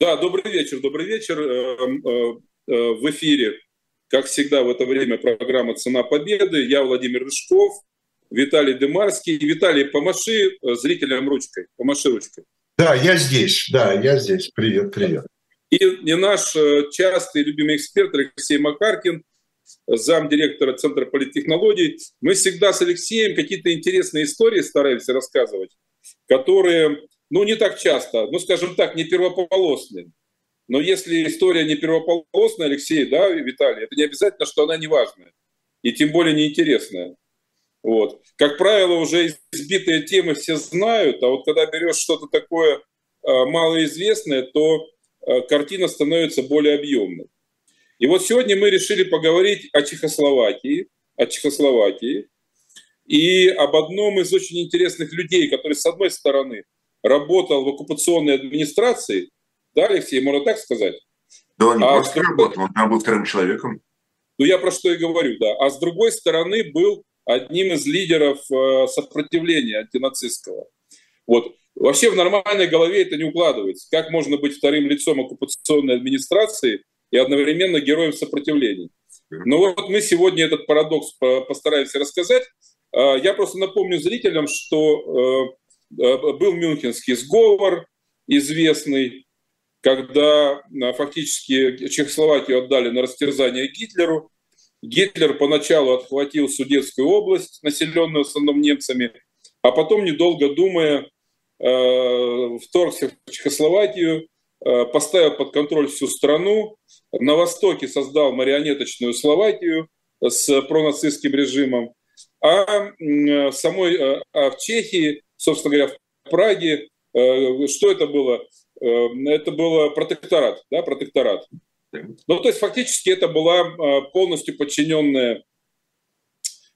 Да, добрый вечер, добрый вечер. В эфире, как всегда, в это время программа «Цена победы». Я Владимир Рыжков, Виталий Дымарский. Виталий, помаши зрителям ручкой, помаши ручкой. Да, я здесь, да, я здесь. Привет, привет. И, и наш частый любимый эксперт Алексей Макаркин, замдиректора Центра политтехнологий. Мы всегда с Алексеем какие-то интересные истории стараемся рассказывать, которые, ну, не так часто, ну, скажем так, не первополосные. Но если история не первополосная, Алексей, да, Виталий, это не обязательно, что она не важная. И тем более неинтересная. Вот. Как правило, уже избитые темы все знают, а вот когда берешь что-то такое э, малоизвестное, то э, картина становится более объемной. И вот сегодня мы решили поговорить о Чехословакии, о Чехословакии и об одном из очень интересных людей, который, с одной стороны, работал в оккупационной администрации, да, Алексей, можно так сказать? Да, он не а просто работал, он был вторым человеком. Ну, я про что и говорю, да. А с другой стороны, был одним из лидеров э, сопротивления антинацистского. Вот. Вообще в нормальной голове это не укладывается. Как можно быть вторым лицом оккупационной администрации и одновременно героем сопротивления. Но вот мы сегодня этот парадокс постараемся рассказать. А, я просто напомню зрителям, что э, был Мюнхенский сговор известный, когда а, фактически Чехословакию отдали на растерзание Гитлеру. Гитлер поначалу отхватил Судетскую область, населенную в основном немцами, а потом, недолго думая, э, вторгся в Чехословакию, поставил под контроль всю страну, на Востоке создал марионеточную Словакию с пронацистским режимом, а самой э, а в Чехии, собственно говоря, в Праге, э, что это было? Э, это был протекторат, да, протекторат. Ну, то есть фактически это была полностью подчиненная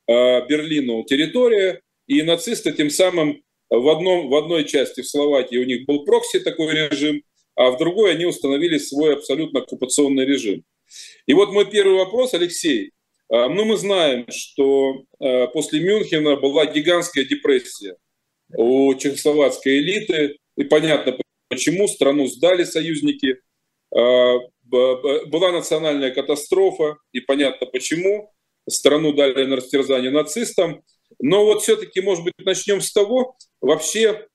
Берлину территория, и нацисты тем самым в, одном, в одной части в Словакии у них был прокси такой режим, а в другой они установили свой абсолютно оккупационный режим. И вот мой первый вопрос, Алексей. Ну, мы знаем, что после Мюнхена была гигантская депрессия у чехословацкой элиты, и понятно почему, страну сдали союзники, а, была национальная катастрофа, и понятно почему, страну дали на растерзание нацистам. Но вот все-таки, может быть, начнем с того, вообще,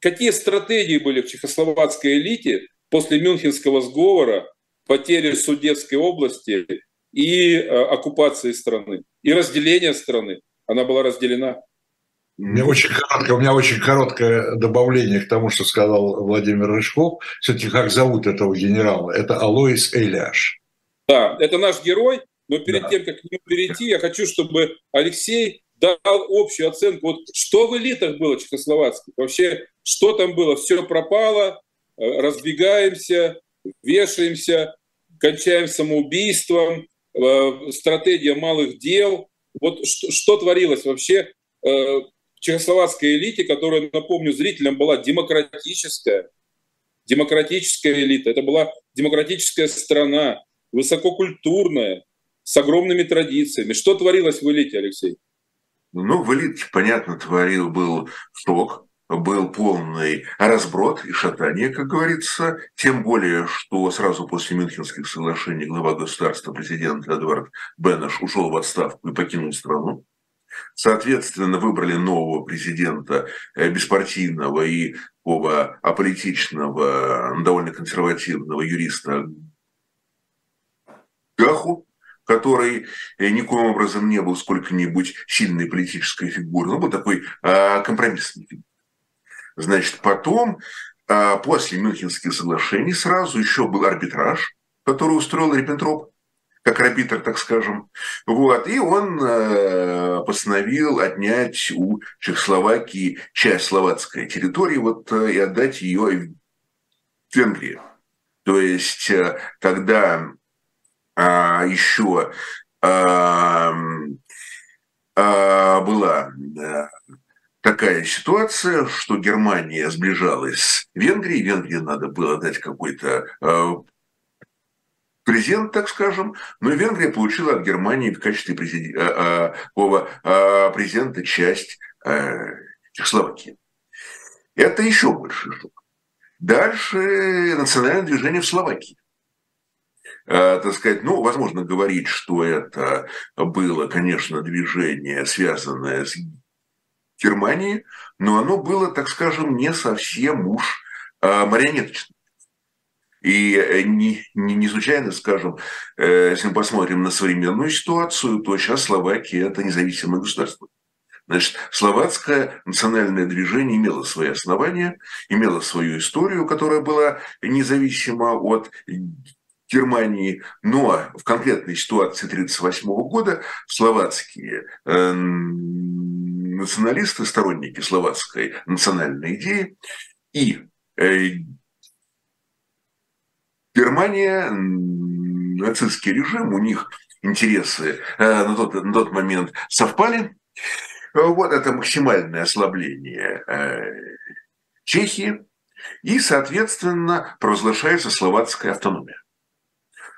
Какие стратегии были в чехословацкой элите после Мюнхенского сговора, потери Судетской области и э, оккупации страны, и разделения страны? Она была разделена. У меня очень короткое, у меня очень короткое добавление к тому, что сказал Владимир Рыжков. Все-таки как зовут этого генерала? Это Алоис Эляш. Да, это наш герой, но перед да. тем, как к нему перейти, я хочу, чтобы Алексей дал общую оценку, вот что в элитах было чехословацких, вообще что там было, все пропало, э, разбегаемся, вешаемся, кончаем самоубийством, э, стратегия малых дел. Вот что, что творилось вообще э, чехословацкой элите, которая, напомню, зрителям была демократическая, демократическая элита. Это была демократическая страна, высококультурная, с огромными традициями. Что творилось в элите, Алексей? Ну, в элите, понятно, творил был шок, был полный разброд и шатание, как говорится, тем более, что сразу после Мюнхенских соглашений глава государства, президент Эдвард Беннеш ушел в отставку и покинул страну. Соответственно, выбрали нового президента, э, беспартийного и оба аполитичного, довольно консервативного юриста Гаху, который э, никоим образом не был сколько-нибудь сильной политической фигурой, но был такой а, компромиссный фигурой. Значит, потом, а, после Мюнхенских соглашений, сразу еще был арбитраж, который устроил Риббентроп, как арбитр, так скажем. Вот. И он э, постановил отнять у Чехословакии часть словацкой территории вот, э, и отдать ее Венгрии. То есть, э, когда а, еще а, а, была такая ситуация, что Германия сближалась с Венгрией, Венгрии надо было дать какой-то э, презент, так скажем, но Венгрия получила от Германии в качестве президента, э, э, президента часть э, Чехословакии. Это еще больше шок. Дальше национальное движение в Словакии. Э, так сказать, ну, возможно говорить, что это было, конечно, движение, связанное с Германией, но оно было, так скажем, не совсем уж э, марионеточным. И э, не, не, не случайно, скажем, если мы посмотрим на современную ситуацию, то сейчас Словакия – это независимое государство. Значит, словацкое национальное движение имело свои основания, имело свою историю, которая была независима от Германии, но в конкретной ситуации 1938 года словацкие э, националисты, сторонники словацкой национальной идеи и э, Германия, нацистский режим, у них интересы э, на, тот, на тот момент совпали. Вот это максимальное ослабление э, Чехии, и, соответственно, провозглашается словацкая автономия.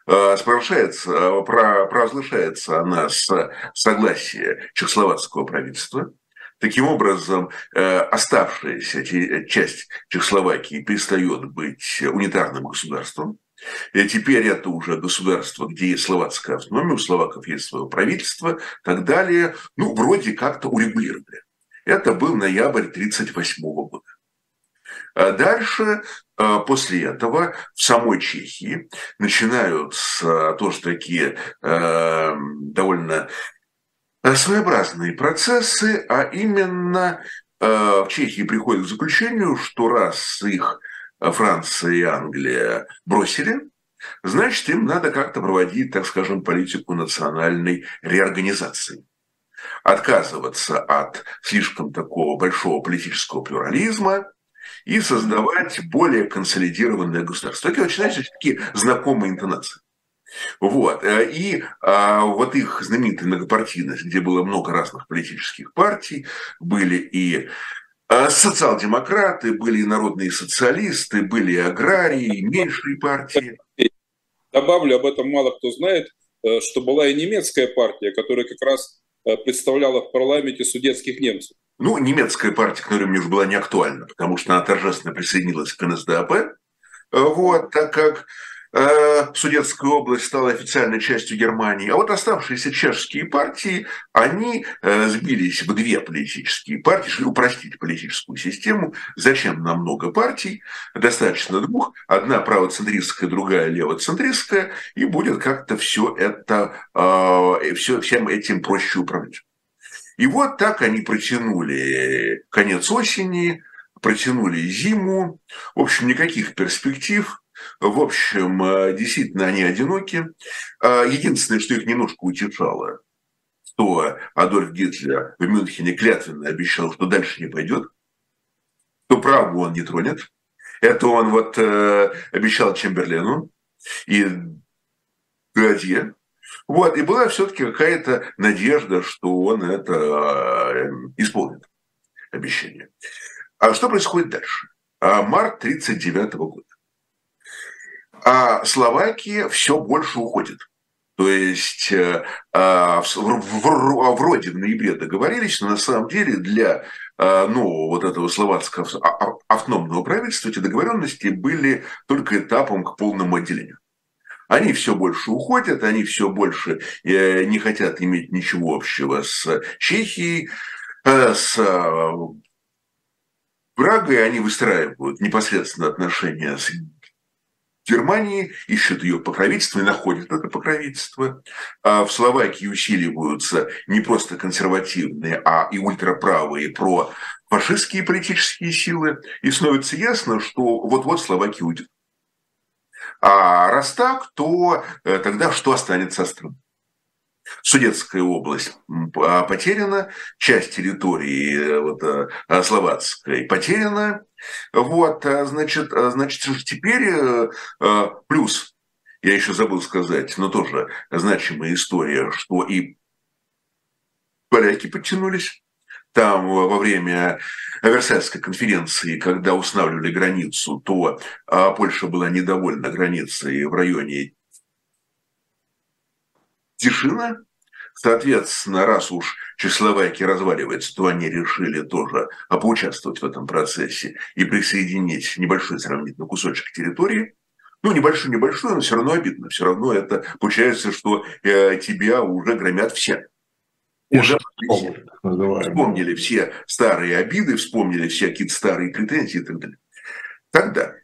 Э, спрашивается, э, провозглашается она с согласия чехословацкого правительства. Таким образом, оставшаяся часть Чехословакии перестает быть унитарным государством. И теперь это уже государство, где есть словацкая автономия, у словаков есть свое правительство, так далее. Ну, вроде как-то урегулировали. Это был ноябрь 1938 года. А дальше, а, после этого, в самой Чехии начинаются тоже такие а, довольно своеобразные процессы, а именно в Чехии приходят к заключению, что раз их Франция и Англия бросили, значит, им надо как-то проводить, так скажем, политику национальной реорганизации отказываться от слишком такого большого политического плюрализма, и создавать более консолидированное государство. Такие очень, такие знакомые интонации. Вот. Э, и а, вот их знаменитая многопартийность, где было много разных политических партий, были и социал-демократы, были и народные социалисты, были и аграрии, и меньшие партии. Добавлю, об этом мало кто знает, э, что была и немецкая партия, которая как раз э, представляла в парламенте судетских немцев. Ну, немецкая партия, которая мне уже была не актуальна, потому что она торжественно присоединилась к НСДАП, э, вот, так как Судетская область стала официальной частью Германии, а вот оставшиеся чешские партии, они э, сбились в две политические партии, чтобы упростить политическую систему. Зачем нам много партий? Достаточно двух. Одна правоцентристская, другая левоцентристская, и будет как-то все это, э, все, всем этим проще управлять. И вот так они протянули конец осени, протянули зиму. В общем, никаких перспектив. В общем, э, действительно, они одиноки. А единственное, что их немножко утешало, что Адольф Гитлер в Мюнхене клятвенно обещал, что дальше не пойдет, что Прагу он не тронет. Это он вот э, обещал Чемберлену и Гадье. Вот, и была все-таки какая-то надежда, что он это э, исполнит, обещание. А что происходит дальше? А март 1939 года. А Словакия все больше уходит. То есть э, а, вроде в ноябре договорились, но на самом деле для э, нового вот этого словацкого автономного правительства эти договоренности были только этапом к полному отделению. Они все больше уходят, они все больше э, не хотят иметь ничего общего с Чехией, э, с э, Прагой, они выстраивают непосредственно отношения с Германии, ищут ее покровительство и находят это покровительство. А в Словакии усиливаются не просто консервативные, а и ультраправые про фашистские политические силы. И становится ясно, что вот-вот Словакия уйдет. А раз так, то э, тогда что останется от? Судетская область а, потеряна, часть территории э, вот, э, словацкой потеряна. Вот, а, значит, а, значит, теперь плюс, я еще забыл сказать, но тоже значимая история, что и поляки подтянулись, там во время Версальской конференции, когда устанавливали границу, то а, Польша была недовольна границей в районе Тишина. Соответственно, раз уж Чехословакия разваливается, то они решили тоже поучаствовать в этом процессе и присоединить небольшой сравнительно кусочек территории. Ну, небольшой-небольшой, но все равно обидно. Все равно это получается, что э, тебя уже громят все. Уже все. Вспомнили все старые обиды, вспомнили все какие-то старые претензии и так далее. Тогда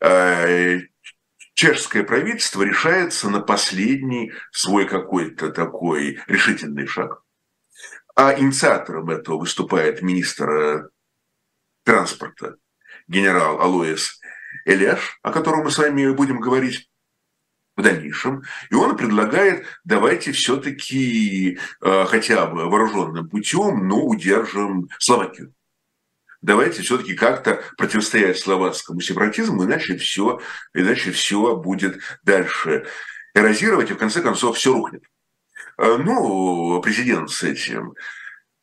э, чешское правительство решается на последний свой какой-то такой решительный шаг. А инициатором этого выступает министр э, транспорта генерал Алоис Эляш, о котором мы с вами будем говорить в дальнейшем. И он предлагает, давайте все-таки э, хотя бы вооруженным путем, но удержим Словакию давайте все-таки как-то противостоять словацкому сепаратизму, иначе все, иначе все будет дальше эрозировать, и в конце концов все рухнет. А, ну, президент с этим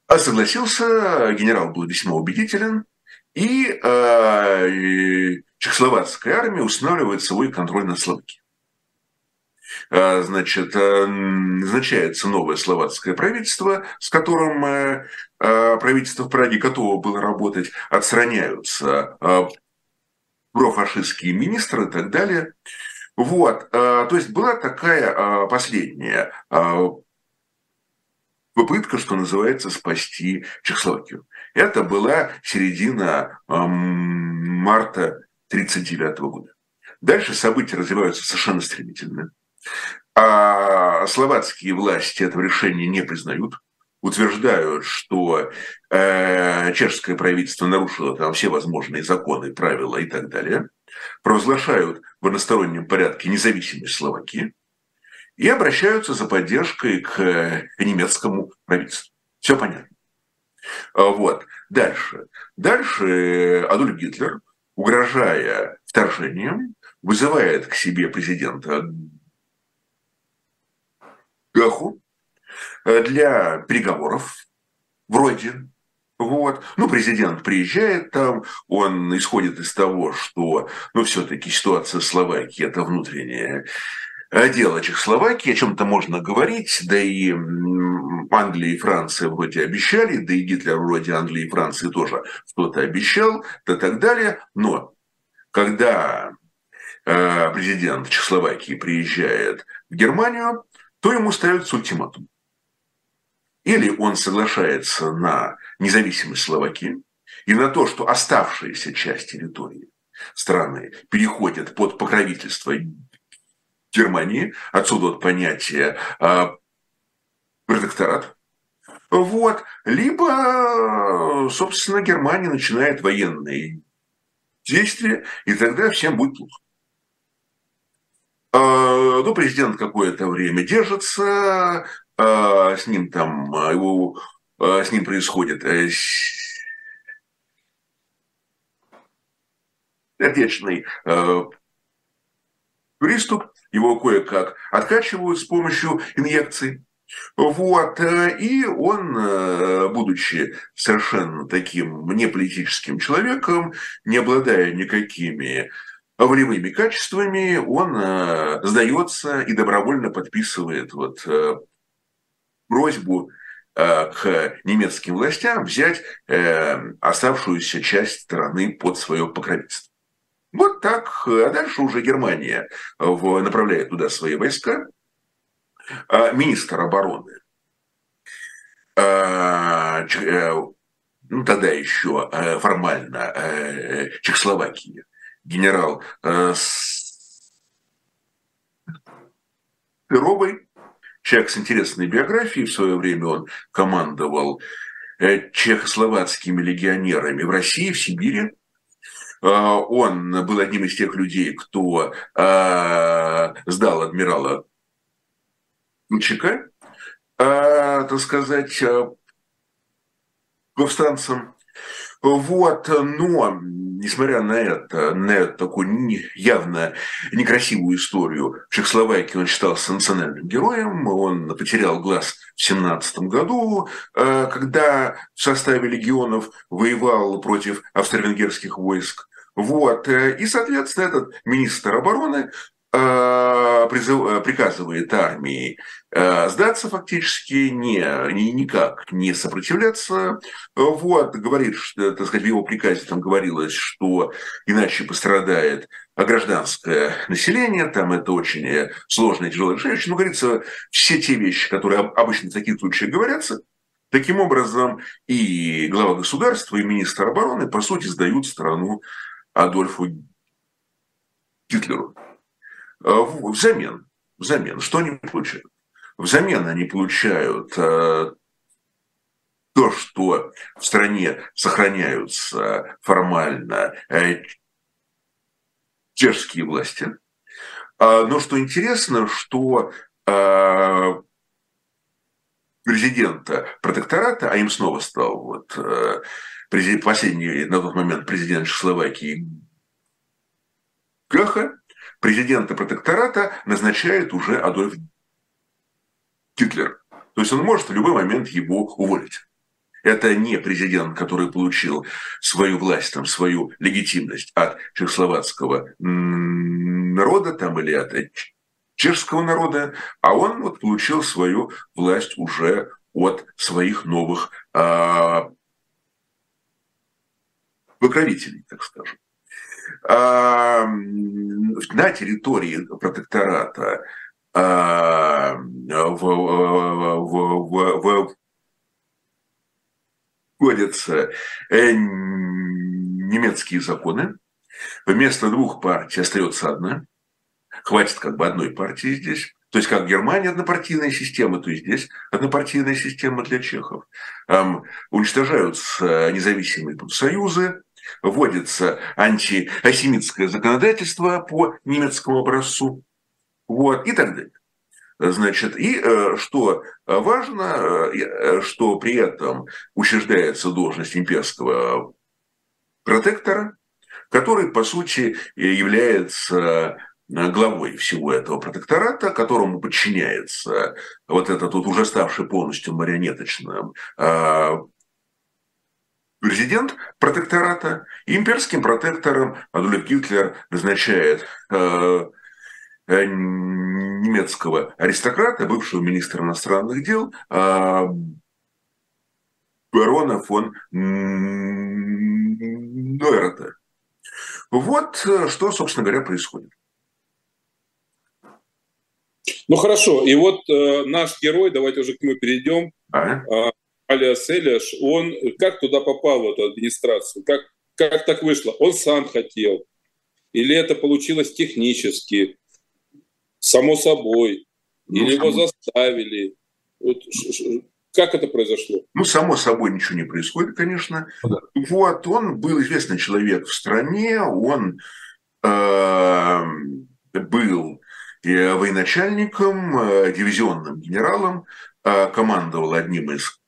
согласился, генерал был весьма убедителен, и, э, чехословацкая армия устанавливает свой контроль над Словакией. А, значит, э, назначается новое словацкое правительство, с которым э, э, правительство в Праге готово было работать, отстраняются профашистские министры и так далее. Вот, то есть была такая последняя попытка, что называется, спасти Чехословакию. Это была середина марта 1939 года. Дальше события развиваются совершенно стремительно. А словацкие власти этого решения не признают, утверждают, что э, чешское правительство нарушило там все возможные законы, правила и так далее, провозглашают в одностороннем порядке независимость Словакии и обращаются за поддержкой к немецкому правительству. Все понятно. А вот. Дальше. Дальше Адольф Гитлер, угрожая вторжением, вызывает к себе президента Гаху э, для переговоров вроде. Вот. Ну, президент приезжает там, он исходит из того, что, ну, все-таки ситуация в Словакии – это внутреннее дело Чехословакии, о чем-то можно говорить, да и Англия и Франция вроде обещали, да и Гитлер вроде Англии и Франции тоже что-то обещал, да так далее. Но когда э, президент Чехословакии приезжает в Германию, то ему ставится ультиматум. Или он соглашается на независимость Словакии и на то, что оставшаяся часть территории страны переходит под покровительство Германии, отсюда вот понятие э, протекторат, вот, либо, собственно, Германия начинает военные действия, и тогда всем будет плохо. А, ну, президент какое-то время держится, а, с ним там, а, его, с ним происходит э, сердечный э, приступ, его кое-как откачивают с помощью инъекций. Вот, э, и он, будучи совершенно таким неполитическим человеком, не обладая никакими волевыми качествами, он э, сдается и добровольно подписывает вот, э, просьбу э, к немецким властям взять оставшуюся часть страны под свое покровительство. Вот так. А дальше уже Германия направляет туда свои войска. А министр обороны, ну тогда еще формально Чехословакии, генерал э, Перовой, человек с интересной биографией. В свое время он командовал э, чехословацкими легионерами в России, в Сибири. Э, он был одним из тех людей, кто сдал адмирала Кучика, так сказать, повстанцам. Вот, но несмотря на это, на такую явно некрасивую историю, в Чехословакии он считался национальным героем, он потерял глаз в 17 году, э, когда в составе легионов воевал против австро-венгерских войск. Вот. Э, и, соответственно, этот министр обороны призыв, приказывает армии сдаться фактически, не, не, никак не сопротивляться. Вот, говорит, что, так сказать, в его приказе там говорилось, что иначе пострадает гражданское население, там это очень сложное, тяжелое решение. Ну, говорится, все те вещи, которые обычно в таких случаях говорятся, Таким образом, и глава государства, и министр обороны, по сути, сдают страну Адольфу Гитлеру. А взамен, взамен, что они получают? Взамен они получают э, то, что в стране сохраняются формально э, чешские власти. А, но что интересно, что э, президента протектората, а им снова стал вот э, президент, последний на тот момент президент Чехословакии Гаха, президента протектората назначает уже Адольф Гитлер. То есть он может в любой момент его уволить. Это не президент, который получил свою власть, там, свою легитимность от чехословацкого народа там, или от чешского народа, а он вот получил свою власть уже от своих новых а, покровителей, так скажем. На территории протектората вводятся э, немецкие законы. Вместо двух партий остается одна. Хватит как бы одной партии здесь. То есть как Германия однопартийная система, то и здесь однопартийная система для чехов. Эм, уничтожаются независимые союзы, вводится антиосемитское законодательство по немецкому образцу, вот, и так далее. Значит, и э, что важно, э, что при этом учреждается должность имперского протектора, который, по сути, является Э, главой всего этого протектората, которому подчиняется вот этот вот уже ставший полностью марионеточным э, президент протектората, имперским протектором Адольф Гитлер назначает э, немецкого аристократа, бывшего министра иностранных дел, барона фон Нойрата. Вот что, собственно говоря, происходит. Ну хорошо, и вот э, наш герой, давайте уже к нему перейдем, а? э, Алиас Эляш, он как туда попал в эту администрацию? Как, как так вышло? Он сам хотел? Или это получилось технически, само собой? Ну, или само... его заставили? Вот, как это произошло? Ну, само собой ничего не происходит, конечно. Да. Вот, он был известный человек в стране, он э, был военачальником, э, дивизионным генералом, э, командовал одним из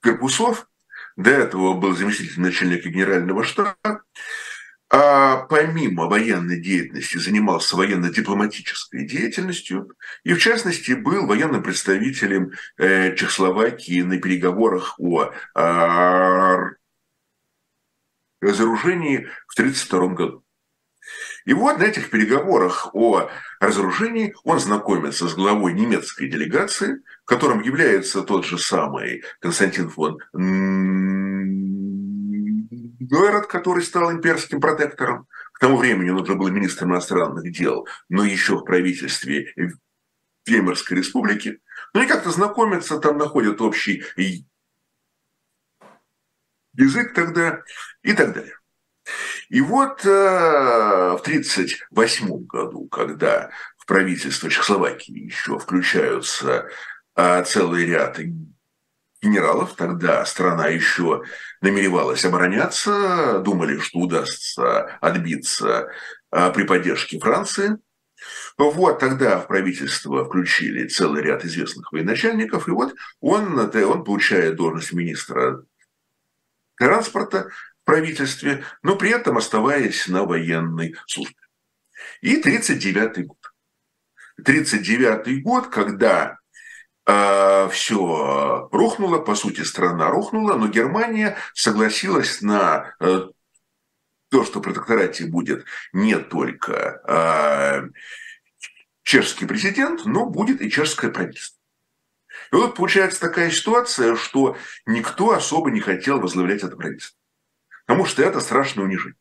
корпусов, до этого был заместитель начальника генерального штаба, а помимо военной деятельности занимался военно-дипломатической деятельностью. И, в частности, был военным представителем э, Чехословакии на переговорах о разоружении в 1932 году. И вот на этих переговорах о разоружении он знакомится с главой немецкой делегации, которым является тот же самый Константин фон Гойрат, который стал имперским протектором. К тому времени он уже был министром иностранных дел, но еще в правительстве Веймарской республики. Ну и как-то знакомятся, там находят общий язык тогда и так далее. И вот э, в 1938 году, когда в правительство Чехословакии еще включаются э, целый ряд генералов, тогда страна еще намеревалась обороняться, думали, что удастся отбиться э, при поддержке Франции. Вот тогда в правительство включили целый ряд известных военачальников, и вот он, он получает должность министра транспорта, правительстве, но при этом оставаясь на военной службе. И 1939 год. 1939 год, когда э, все рухнуло, по сути, страна рухнула, но Германия согласилась на э, то, что в протекторате будет не только э, чешский президент, но будет и чешское правительство. И вот получается такая ситуация, что никто особо не хотел возглавлять это правительство. Потому что это страшное унижение.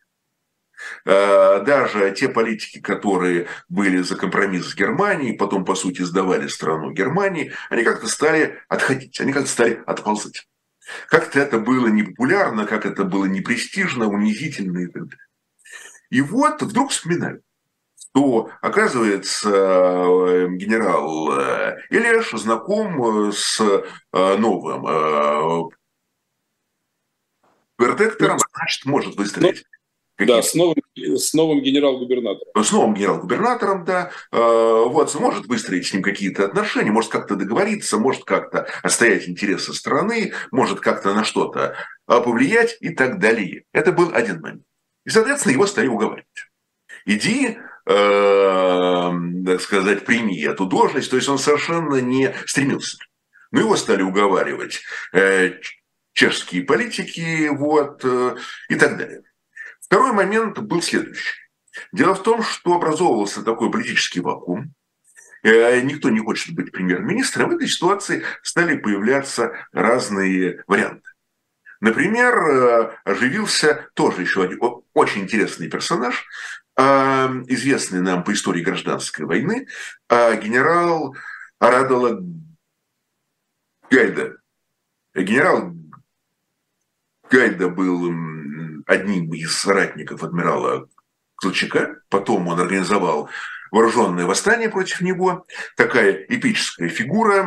Э, даже те политики, которые были за компромисс с Германией, потом, по сути, сдавали страну Германии, они как-то стали отходить, они как-то стали отползать. Как-то это было непопулярно, как это было непрестижно, унизительно и так далее. И вот вдруг вспоминают, что, оказывается, э, генерал э, Илеш знаком с новым протектором, значит, может выстрелить да, с новым, с новым генерал-губернатором. С новым генерал-губернатором, да. Э, вот, может выстроить с ним какие-то отношения, может как-то договориться, может как-то отстоять интересы страны, может как-то на что-то повлиять и так далее. Это был один момент. И, соответственно, его стали уговаривать. Иди, э, так сказать, прими эту должность. То есть он совершенно не стремился. Но его стали уговаривать э, чешские политики вот, э, и так далее. Второй момент был следующий. Дело в том, что образовывался такой политический вакуум, э, никто не хочет быть премьер-министром, в этой ситуации стали появляться разные варианты. Например, э, оживился тоже еще один очень интересный персонаж, известный нам по истории гражданской войны, генерал Арадола Гайда. Генерал Гайда был одним из соратников адмирала Колчака. Потом он организовал вооруженное восстание против него. Такая эпическая фигура,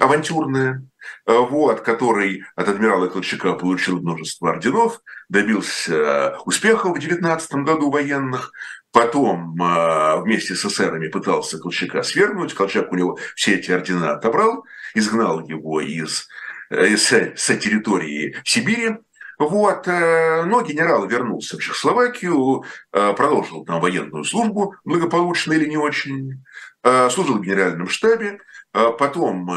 авантюрная, э, вот, который от адмирала Колчака получил множество орденов, добился успехов в 19 году военных, Потом э, вместе с эсерами пытался Колчака свергнуть. Колчак у него все эти ордена отобрал, изгнал его из, э, из, с территории Сибири. Вот, э, но генерал вернулся в Чехословакию, э, продолжил там военную службу, благополучно или не очень, э, служил в генеральном штабе, потом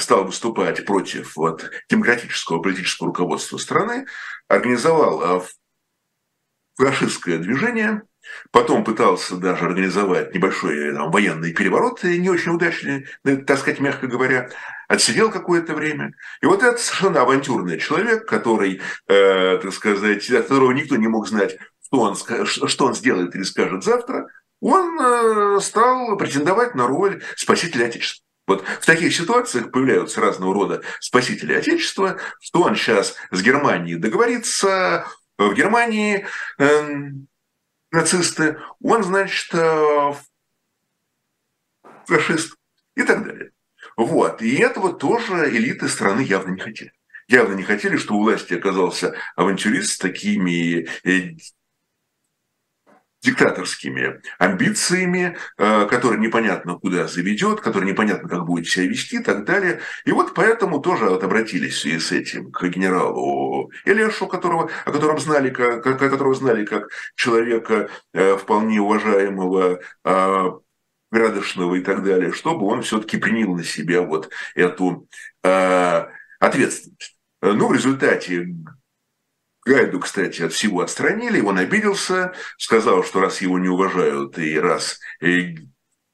стал выступать против вот, демократического политического руководства страны, организовал фашистское движение, Потом пытался даже организовать небольшой там, военный переворот, не очень удачный, так сказать, мягко говоря. Отсидел какое-то время. И вот этот совершенно авантюрный человек, который, э, так сказать, от которого никто не мог знать, что он, что он сделает или скажет завтра, он э, стал претендовать на роль спасителя Отечества. Вот в таких ситуациях появляются разного рода спасители Отечества, что он сейчас с Германией договорится, в Германии э, нацисты, он, значит, э, фашист и так далее. Вот. И этого тоже элиты страны явно не хотели. Явно не хотели, что у власти оказался авантюрист с такими э, диктаторскими амбициями, э, который непонятно куда заведет, который непонятно как будет себя вести и так далее. И вот поэтому тоже вот обратились и с этим к генералу Элешу, которого, о котором знали, как, которого знали как человека э, вполне уважаемого, э, Градышного и так далее, чтобы он все-таки принял на себя вот эту ответственность. Ну, в результате Гайду, кстати, от всего отстранили, он обиделся, сказал, что раз его не уважают и раз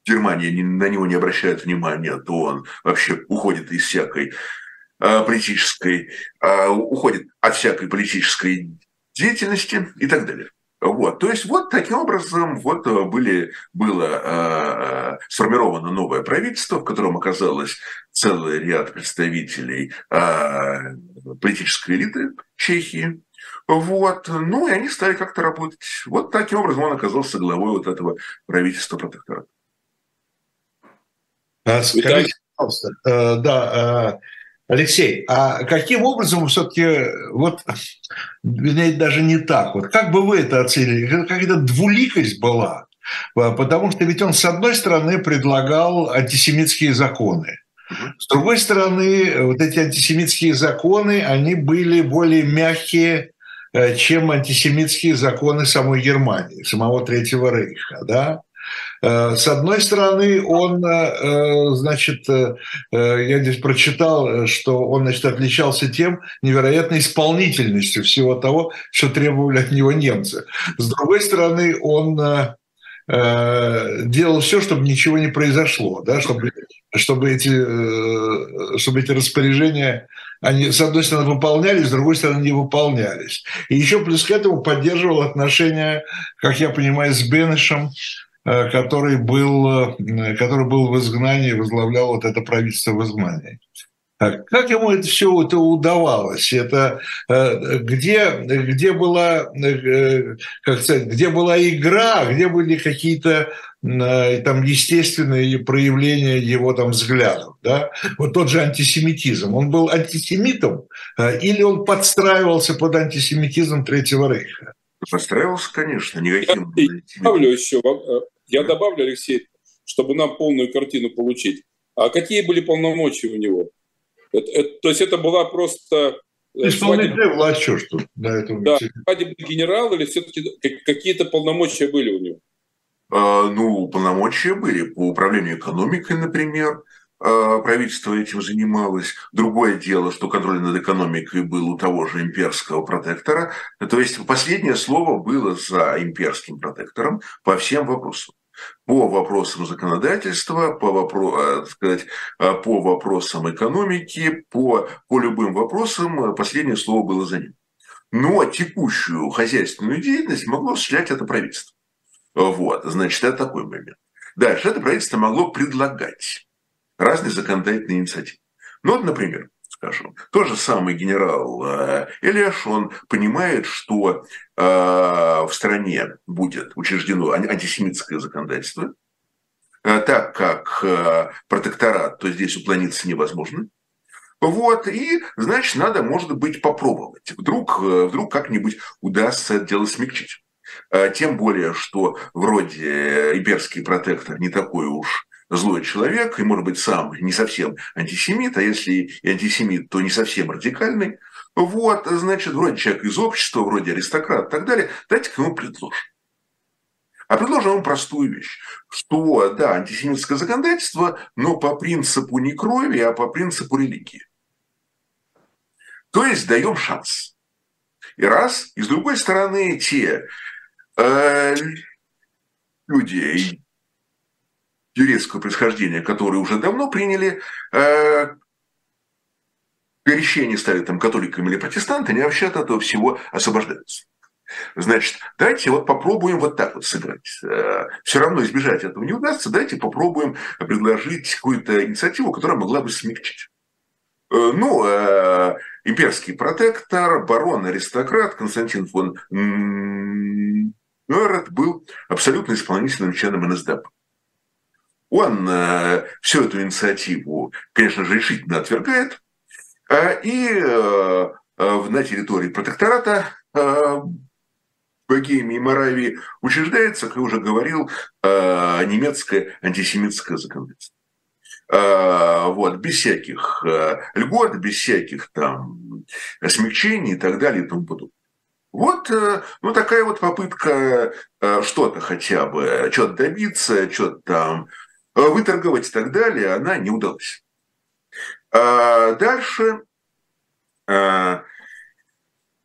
Германия на него не обращает внимания, то он вообще уходит из всякой а, политической, а, уходит от всякой политической деятельности и так далее. Вот, то есть вот таким образом вот были, было э, сформировано новое правительство, в котором оказалось целый ряд представителей э, политической элиты Чехии, вот. Ну, и они стали как-то работать. Вот таким образом он оказался главой вот этого правительства протектората. А, скажите, пожалуйста, э, да, э, Алексей, а каким образом все-таки, вот, вернее, даже не так, вот как бы вы это оценили, какая-то двуликость была, потому что ведь он, с одной стороны, предлагал антисемитские законы, с другой стороны, вот эти антисемитские законы, они были более мягкие, Э, чем антисемитские законы самой Германии, самого Третьего Рейха. Да? С одной стороны, он, значит, я здесь прочитал, что он, значит, отличался тем невероятной исполнительностью всего того, что требовали от него немцы. С другой стороны, он делал все, чтобы ничего не произошло, да, чтобы, чтобы, эти, чтобы эти распоряжения они, с одной стороны, выполнялись, с другой стороны, не выполнялись. И еще плюс к этому поддерживал отношения, как я понимаю, с Бенешем, э, который был, э, который был в изгнании, возглавлял вот это правительство в изгнании. Как ему это все это удавалось? Это э, где, где была, как сказать, где была игра, где были какие-то там естественные проявления его там взглядов, да? Вот тот же антисемитизм, он был антисемитом или он подстраивался под антисемитизм Третьего Рейха? Подстраивался, конечно, никаким. Я, я добавлю еще, я добавлю, Алексей, чтобы нам полную картину получить. А какие были полномочия у него? Это, это, то есть это была просто... Э, Исполнительная власть, что, что на этом Да, свадебный генерал или все-таки какие-то полномочия были у него? А, ну, полномочия были по управлению экономикой, например, а, правительство этим занималось. Другое дело, что контроль над экономикой был у того же имперского протектора. То есть последнее слово было за имперским протектором по всем вопросам по вопросам законодательства, по, вопро- э, сказать, э, по вопросам экономики, по, по любым вопросам э, последнее слово было за ним. Но текущую хозяйственную деятельность могло осуществлять это правительство. Вот, значит, это такой момент. Дальше это правительство могло предлагать разные законодательные инициативы. Ну вот, например, скажем. Тот же самый генерал э, Элиаш, он понимает, что э, в стране будет учреждено антисемитское законодательство, э, так как протекторат, то здесь уклониться невозможно. Вот, и, значит, надо, может быть, попробовать. Вдруг, вдруг как-нибудь удастся это дело смягчить. Тем более, что вроде имперский протектор не такой уж злой человек, и, может быть, сам не совсем антисемит, а если и антисемит, то не совсем радикальный. Вот, значит, вроде человек из общества, вроде аристократ и так далее, дайте-ка ему предложим. А предложим ему простую вещь, что, да, антисемитское законодательство, но по принципу не крови, а по принципу религии. То есть даем шанс. И раз, и с другой стороны, те э, люди, юридического происхождения, которые уже давно приняли э, крещение, стали там католиками или протестантами, вообще от этого всего освобождаются. Значит, давайте вот попробуем вот так вот сыграть. Э, Все равно избежать этого не удастся. Давайте попробуем предложить какую-то инициативу, которая могла бы смягчить. Э, ну, э, имперский протектор, барон-аристократ Константин фон Нойрат был абсолютно исполнительным членом НСДАП. Он э, всю эту инициативу, конечно же, решительно отвергает. Э, и э, на территории протектората Богемии и Моравии учреждается, как я уже говорил, немецкое антисемитское законодательство. Вот, без всяких льгот, без всяких там смягчений и так далее и тому подобное. Вот, ну, такая вот попытка что-то хотя бы, что-то добиться, что-то там Э, выторговать и так далее, она не удалась. А дальше, а,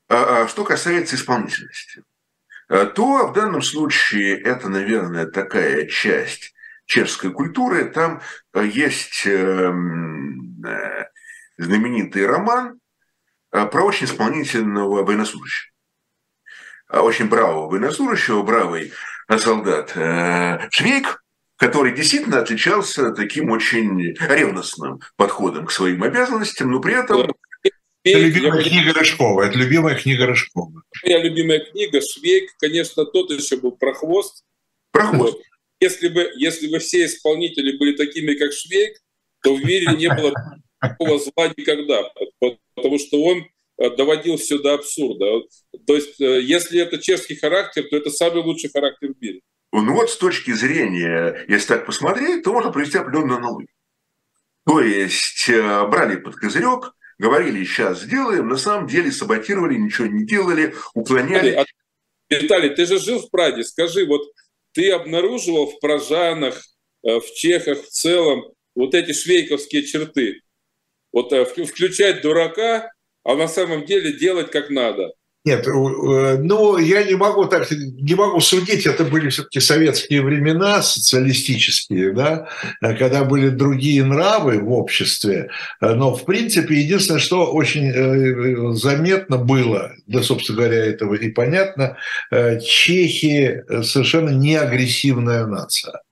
а, что касается исполнительности, э, то в данном случае это, наверное, такая часть чешской культуры. Там э, есть знаменитый роман про очень исполнительного военнослужащего. Очень бравого военнослужащего, бравый солдат Швейк, который действительно отличался таким очень ревностным подходом к своим обязанностям, но при этом... Это любимая я... книга Рыжкова. Это любимая книга Рыжкова. Моя любимая книга Швейк, конечно, тот еще был прохвост. Прохвост. Если бы, если бы все исполнители были такими, как Швейк, то в мире не было такого зла никогда. Потому что он э, доводил все до абсурда. То есть, э, если это чешский характер, то это самый лучший характер в мире. Ну вот с точки зрения, если так посмотреть, то можно провести определенную аналогию. То есть э, брали под козырек, говорили, сейчас сделаем, на самом деле саботировали, ничего не делали, уклоняли. А, Виталий ты же жил в Праге, скажи, вот ты обнаруживал в прожанах, э, в чехах в целом вот эти швейковские черты. Вот э, включать дурака, а на самом деле делать как надо – нет, э, ну, я не могу так, не могу судить, это были все-таки советские времена, социалистические, да, э, когда были другие нравы в обществе, э, но, в принципе, единственное, что очень заметно было, да, собственно говоря, этого и понятно, чехи совершенно не агрессивная нация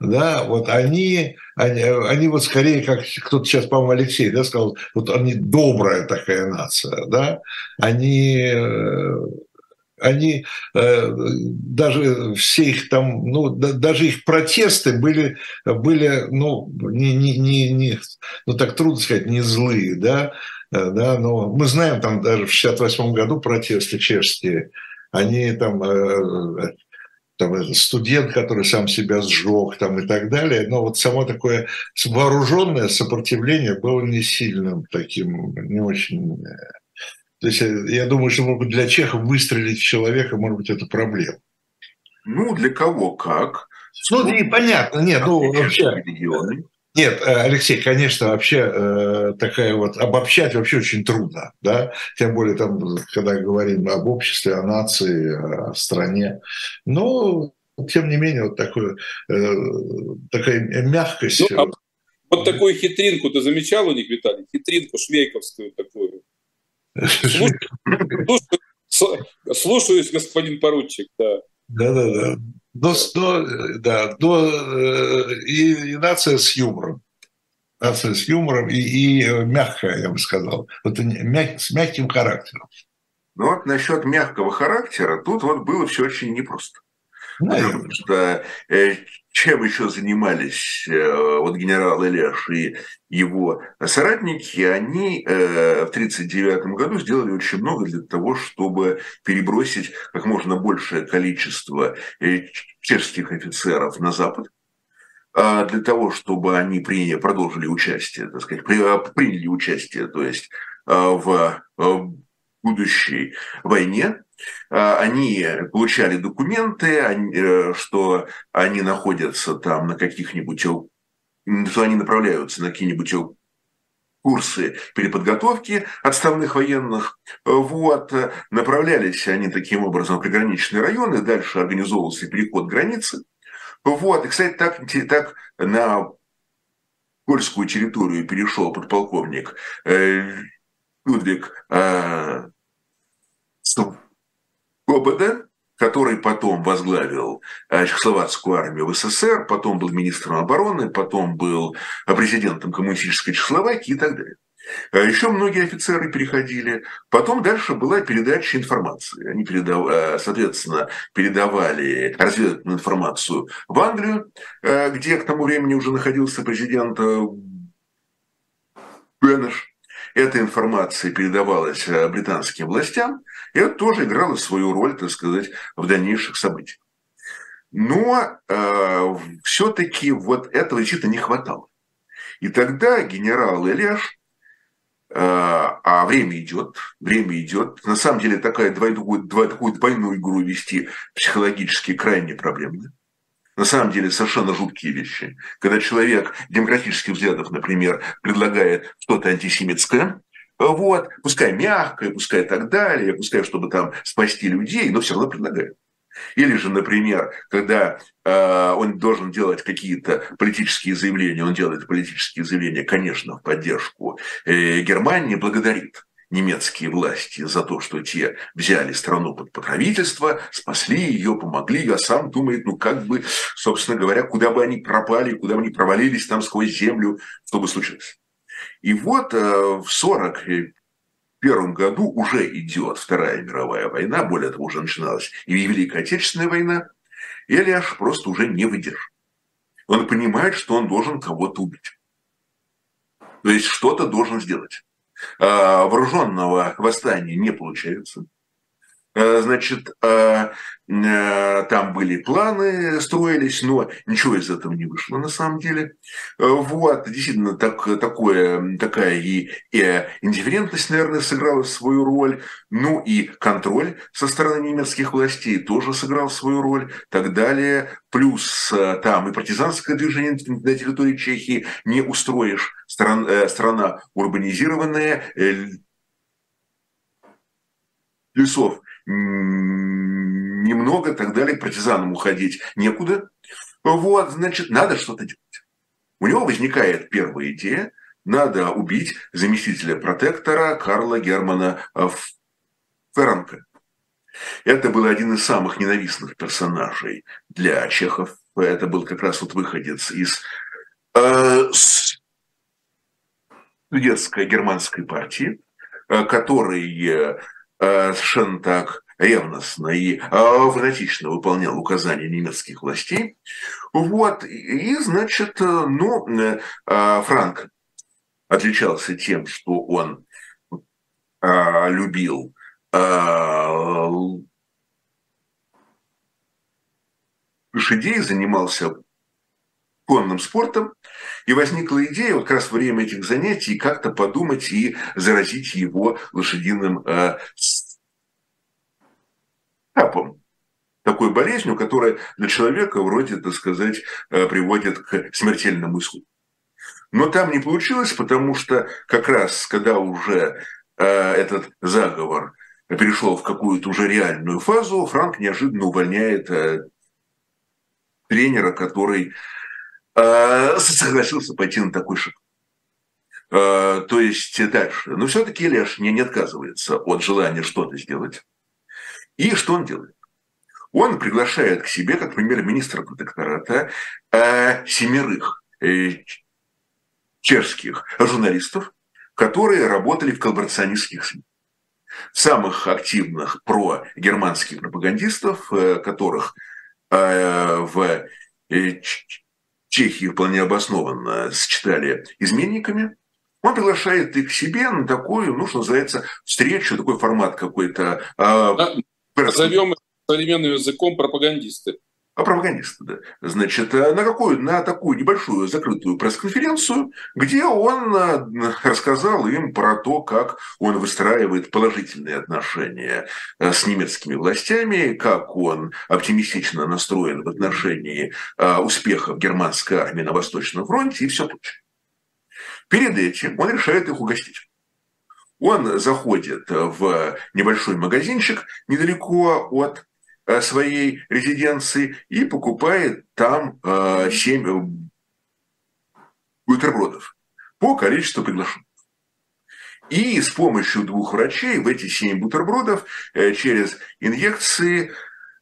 да, вот они, они, они вот скорее, как кто-то сейчас, по-моему, Алексей, да, сказал, вот они добрая такая нация, да, они э, они э, даже все их там, ну, да, даже их протесты были, были ну, не, не, не, не, ну, так трудно сказать, не злые, да, э, да, но мы знаем там даже в 68 году протесты чешские, они там там, студент, который сам себя сжег там, и так далее. Но вот само такое вооруженное сопротивление было не сильным таким, не очень... Э, то есть э, я думаю, что может быть, для чехов выстрелить в человека, может быть, это проблема. Ну, для кого как. Ну, и понятно, нет, ну, вообще... Регионы. Нет, э, Алексей, конечно, вообще э, такая вот обобщать вообще очень трудно, да, тем более там, когда говорим об обществе, о нации, о стране. Но тем не менее вот такое, э, такая мягкость. Ну, а вот такую хитринку ты замечал у них, Виталий? Хитринку швейковскую такую. Слушаюсь, господин поручик, да. Да-да-да. Но, но, да, но и, и нация с юмором. Нация с юмором и, и э, мягкая, я бы сказал. Вот мяг, с мягким характером. Ну вот насчет мягкого характера, тут вот было все очень непросто. Наверное. Потому что э, чем еще занимались э, вот генерал Ильяш и его соратники, они э, в 1939 году сделали очень много для того, чтобы перебросить как можно большее количество э, чешских офицеров на Запад, а для того, чтобы они приняли, продолжили участие, так сказать, приняли участие, то есть в будущей войне, а, они получали документы, э, что они находятся там на каких-нибудь, что они направляются на какие-нибудь курсы переподготовки отставных военных. Вот. Направлялись они таким образом в приграничные районы, дальше организовывался переход границы. Вот. И, кстати, так, так на польскую территорию перешел подполковник э, Людвиг э, ГОБД, который потом возглавил э, Чехословацкую армию в СССР, потом был министром обороны, потом был президентом коммунистической Чехословакии и так далее. А Еще многие офицеры переходили. Потом дальше была передача информации. Они, передав... Э, соответственно, передавали разведывательную информацию в Англию, э, где к тому времени уже находился президент Беннеш. Эта информация передавалась британским властям, и это тоже играло свою роль, так сказать, в дальнейших событиях. Но э, все-таки вот этого действительно не хватало. И тогда генерал Ильяш, э, а время идет, время идет, на самом деле такая двойную, такую двойную игру вести психологически крайне проблемно. На самом деле совершенно жуткие вещи. Когда человек демократических взглядов, например, предлагает что-то антисемитское, вот, пускай мягкое, пускай так далее, пускай, чтобы там спасти людей, но все равно предлагают. Или же, например, когда э, он должен делать какие-то политические заявления, он делает политические заявления, конечно, в поддержку э, Германии, благодарит немецкие власти за то, что те взяли страну под покровительство, спасли ее, помогли ее, а сам думает, ну как бы, собственно говоря, куда бы они пропали, куда бы они провалились там сквозь землю, что бы случилось. И вот э, в 1941 году уже идет Вторая мировая война, более того, уже начиналась и Великая Отечественная война, и Ильяш просто уже не выдержит. Он понимает, что он должен кого-то убить. То есть что-то должен сделать. А, вооруженного восстания не получается. Э, значит, э, э, там были планы, строились, но ничего из этого не вышло на самом деле. Вот, действительно, так, такое, такая и, и индифферентность, наверное, сыграла свою роль. Ну и контроль со стороны немецких властей тоже сыграл свою роль, так далее. Плюс там и партизанское движение на территории Чехии не устроишь. Стран, страна урбанизированная, лесов немного, так далее, партизанам уходить некуда. Вот, значит, надо что-то делать. У него возникает первая идея, надо убить заместителя протектора Карла Германа э, Ферранка. Это был один из самых ненавистных персонажей для чехов. Это был как раз вот выходец из э, студентской германской партии, э, который Э, совершенно так ревностно и э, фанатично выполнял указания немецких властей. Вот, и, значит, э, ну, Франк отличался тем, что он любил лошадей, занимался конным спортом, и возникла идея вот как раз во время этих занятий как-то подумать и заразить его лошадиным э, стапом. Такой болезнью, которая для человека вроде, так сказать, э, приводит к смертельному исходу. Но там не получилось, потому что как раз, когда уже э, этот заговор перешел в какую-то уже реальную фазу, Франк неожиданно увольняет э, тренера, который согласился пойти на такой шаг. Э, то есть дальше. Но все-таки Леш не, отказывается от желания что-то сделать. И что он делает? Он приглашает к себе, как премьер-министра протектората, э, семерых чешских журналистов, которые работали в коллаборационистских СМИ. Самых активных про-германских пропагандистов, которых в Чехии вполне обоснованно сочетали изменниками, он приглашает их к себе на такую, ну, что называется, встречу, такой формат какой-то. А, Назовем современным языком пропагандисты. А пропагандисты, да. Значит, э, на какую, на такую небольшую закрытую пресс-конференцию, где он э, рассказал им про то, как он выстраивает положительные отношения э, с немецкими властями, как он оптимистично настроен в отношении успехов германской армии на Восточном фронте и все прочее. Перед этим он решает их угостить. Он заходит в небольшой магазинчик недалеко от своей резиденции и покупает там 7 э, бутербродов по количеству приглашенных. И с помощью двух врачей в эти 7 бутербродов э, через инъекции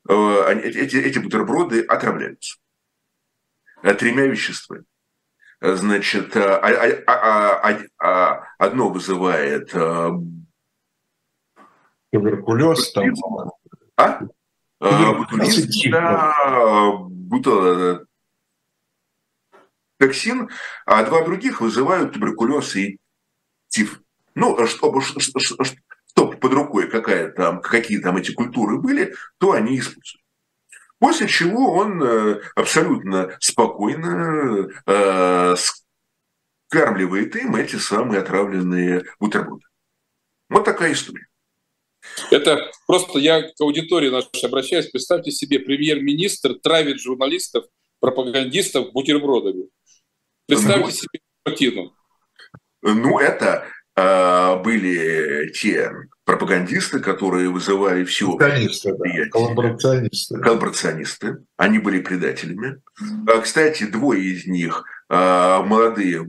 эти, эти бутерброды отравляются тремя веществами. Значит, а, а, а, одно вызывает туберкулез, там, а? Ботулизм, да, токсин, а два других вызывают туберкулез и тиф. Ну, чтобы, чтобы под рукой какая там, какие там эти культуры были, то они используют. После чего он э, абсолютно спокойно э, скармливает им эти самые отравленные бутерброды. Вот такая история. Это просто я к аудитории нашей обращаюсь. Представьте себе, премьер-министр травит журналистов, пропагандистов бутербродами. Представьте ну, себе картину. Ну, это э, были те пропагандисты, которые вызывали все да, коллаборационисты. коллаборационисты. Они были предателями. А, кстати, двое из них, э, молодые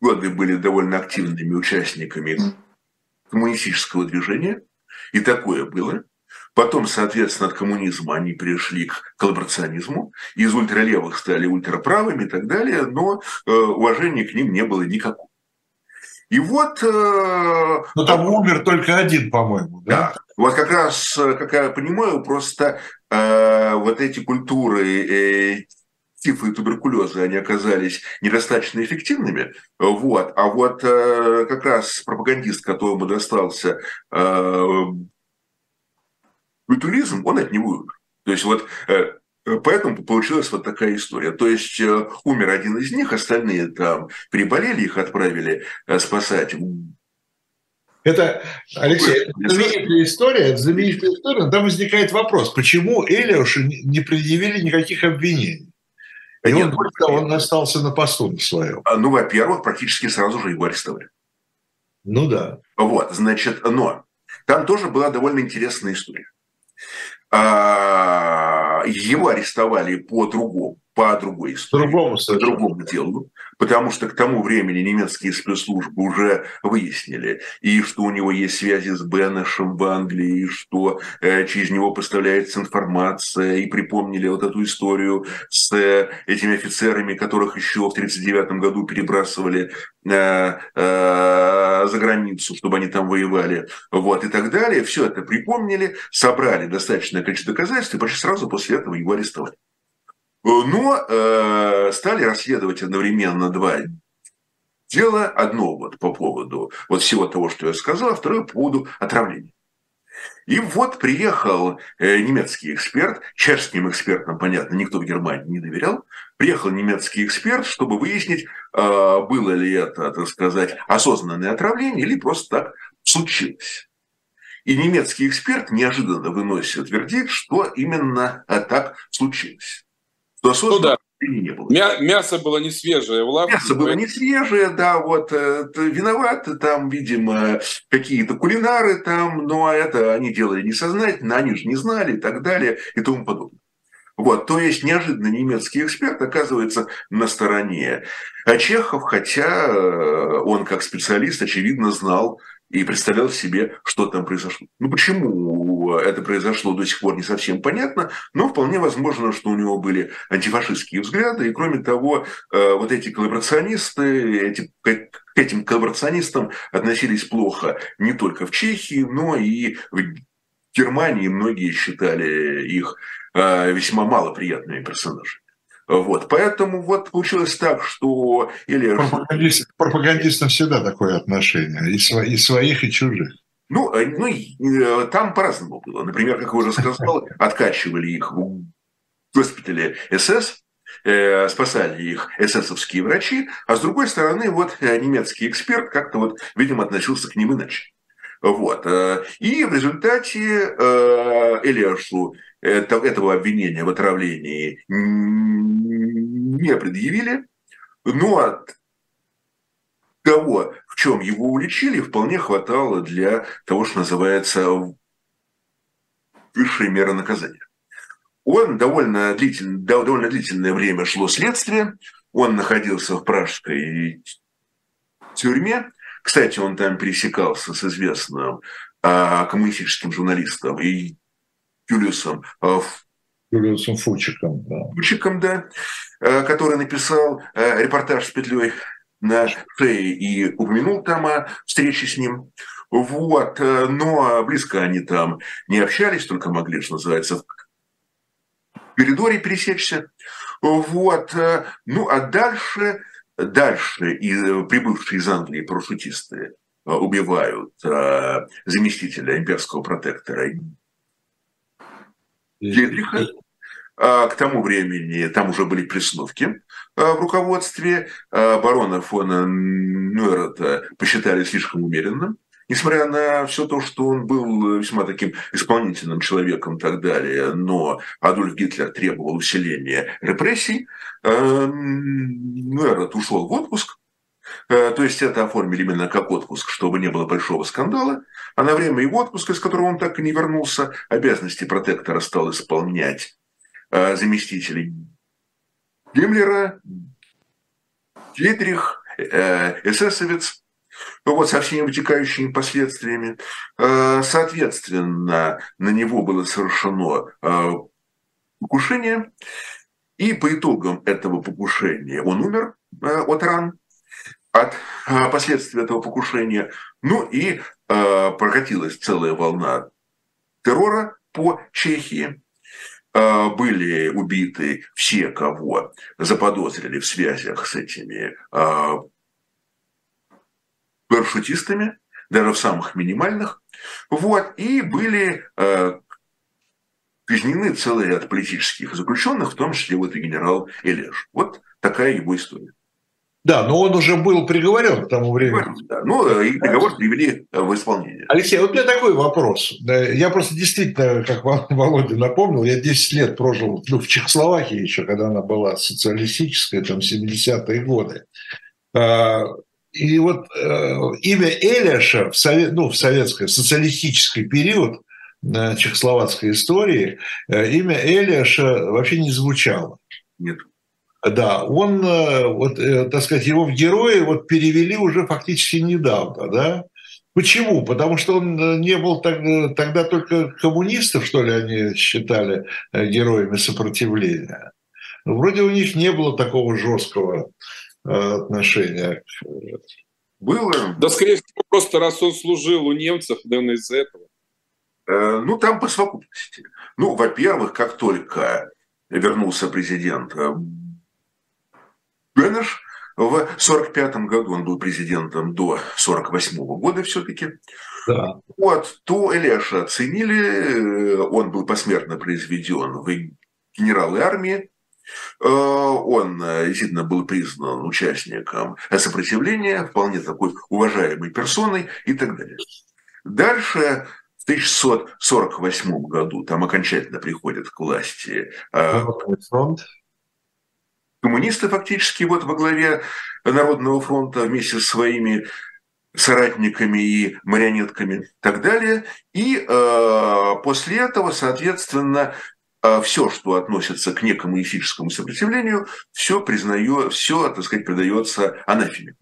годы, были довольно активными участниками коммунистического движения. И такое было. Потом, соответственно, от коммунизма они перешли к коллаборационизму, из ультралевых стали ультраправыми и так далее, но э, уважения к ним не было никакого. И вот... Э, ну, там умер только один, по-моему, да? Да. Вот как раз, э, как я понимаю, просто э, вот эти культуры э, тифа и туберкулеза, они оказались недостаточно эффективными. Вот. А вот э, как раз пропагандист, которому достался э, культуризм, он от него умер. То есть вот Поэтому получилась вот такая история. То есть умер один из них, остальные там переболели, их отправили спасать это, Алексей, это знаменитая история, это знаменитая история, там возникает вопрос, почему Элиошу не предъявили никаких обвинений? И Нет, он, ну, он остался на посту своем. А, ну, во-первых, практически сразу же его арестовали. Ну да. Вот, значит, но там тоже была довольно интересная история. А, его арестовали по другому по другой истории, другому, по другому делу, потому что к тому времени немецкие спецслужбы уже выяснили, и что у него есть связи с Беннешем в Англии, и что э, через него поставляется информация, и припомнили вот эту историю с э, этими офицерами, которых еще в 1939 году перебрасывали э, э, за границу, чтобы они там воевали, вот, и так далее. Все это припомнили, собрали достаточное количество доказательств, и почти сразу после этого его арестовали. Но э, стали расследовать одновременно два дела. Одно вот по поводу вот всего того, что я сказал, а второе по поводу отравления. И вот приехал э, немецкий эксперт, чешским экспертам, понятно, никто в Германии не доверял, приехал немецкий эксперт, чтобы выяснить, э, было ли это, так сказать, осознанное отравление или просто так случилось. И немецкий эксперт неожиданно выносит вердикт, что именно так случилось. То ну, да. не было. Мя- мясо было не свежее в лавке. Мясо было не свежее, да, вот э, виноваты там, видимо, какие-то кулинары там, но это они делали несознательно, они же не знали и так далее и тому подобное. Вот, то есть неожиданно немецкий эксперт оказывается на стороне Чехов, хотя э, он как специалист, очевидно, знал и представлял себе, что там произошло. Ну, почему это произошло, до сих пор не совсем понятно, но вполне возможно, что у него были антифашистские взгляды, и кроме того, э, вот эти коллаборационисты, эти, к этим коллаборационистам относились плохо не только в Чехии, но и в Германии многие считали их э, весьма малоприятными персонажами. Вот, поэтому вот получилось так, что... Или... Пропагандист, пропагандистам всегда такое отношение, и, сво, и своих, и чужих. Ну, э, ну, э, там по-разному было. Например, как я уже сказал, откачивали их в госпитале СС, э, спасали их эсэсовские врачи, а с другой стороны, вот немецкий эксперт как-то вот, видимо, относился к ним иначе. Вот. И в результате Элиашу этого обвинения в отравлении не предъявили, но от того, в чем его уличили, вполне хватало для того, что называется высшей меры наказания. Он довольно, длительное, довольно длительное время шло следствие, он находился в пражской тюрьме. Кстати, он там пересекался с известным а, коммунистическим журналистом и Юлиусом а, Юлиусом Фучиком, да. Фучиком, да, э, который написал э, репортаж с петлей на шее и упомянул там о встрече с ним. Вот, э, но близко они там не общались, только могли, что называется, в коридоре пересечься. Вот, ну а дальше, дальше и прибывшие из Англии парашютисты убивают заместителя имперского протектора Генриха. А, к тому времени там уже были присновки а, в руководстве. Барона фона Нойрата посчитали слишком умеренным. Несмотря на все то, что он был весьма таким исполнительным человеком и так далее, но Адольф Гитлер требовал усиления репрессий, Нойрат ушел в отпуск, то есть это оформили именно как отпуск, чтобы не было большого скандала. А на время его отпуска, из которого он так и не вернулся, обязанности протектора стал исполнять э, заместитель Гиммлера, Дитрих, э, эсэсовец, ну вот со всеми вытекающими последствиями. Э, соответственно, на него было совершено э, покушение, и по итогам этого покушения он умер э, от ран, от последствий этого покушения. Ну и прокатилась целая волна террора по Чехии. Были убиты все, кого заподозрили в связях с этими парашютистами, даже в самых минимальных. Вот, и были э, казнены целый ряд политических заключенных, в том числе вот и генерал Элеш. Вот такая его история. Да, но он уже был приговорен к тому времени. Да, ну и приговор привели в исполнение. Алексей, вот у меня такой вопрос. Я просто действительно, как Володя напомнил, я 10 лет прожил ну, в Чехословакии еще, когда она была социалистическая, там 70-е годы. И вот э, имя Эляша в, совет, ну, в советской, социалистический период э, чехословацкой истории, э, имя Эляша вообще не звучало. Нет. Да, он, э, вот, э, так сказать, его в герои вот перевели уже фактически недавно, да? Почему? Потому что он э, не был тогда только коммунистов, что ли, они считали героями сопротивления. Вроде у них не было такого жесткого отношения. Было. Да, скорее всего, просто раз он служил у немцев, наверное, из-за этого. Ну, там по совокупности. Ну, во-первых, как только вернулся президент Бенеш в 1945 году, он был президентом до 1948 года все-таки, да. вот, то Эляша оценили, он был посмертно произведен в генералы армии, э, он действительно был признан участником сопротивления, вполне такой уважаемой персоной и так далее. Дальше в 1648 году там окончательно приходят к власти э, коммунисты фактически вот во главе Народного фронта вместе со своими соратниками и марионетками и так далее. И э, после этого, соответственно, э, все, что относится к некоммунистическому сопротивлению, все признает, все, так сказать, придается анафеме.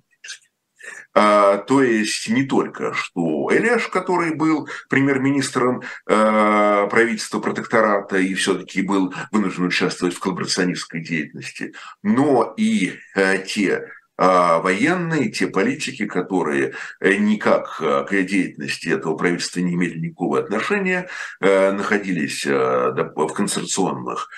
А, то есть не только, что Эляш, который был премьер-министром а, правительства протектората и все-таки был вынужден участвовать в коллаборационистской деятельности, но и а, те военные, те политики, которые никак к деятельности этого правительства не имели никакого отношения, находились в концентрационных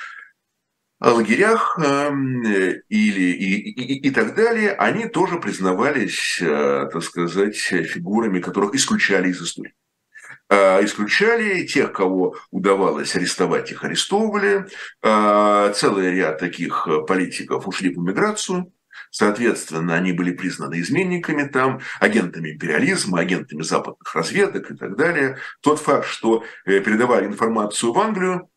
лагерях эм, или и, и, и так далее, они тоже признавались, э, так сказать, фигурами, которых исключали из истории э, исключали тех, кого удавалось арестовать, их арестовывали. Э, целый ряд таких политиков ушли в миграцию. Соответственно, они были признаны изменниками там, агентами империализма, агентами западных разведок и так далее. Тот факт, что передавали информацию в Англию,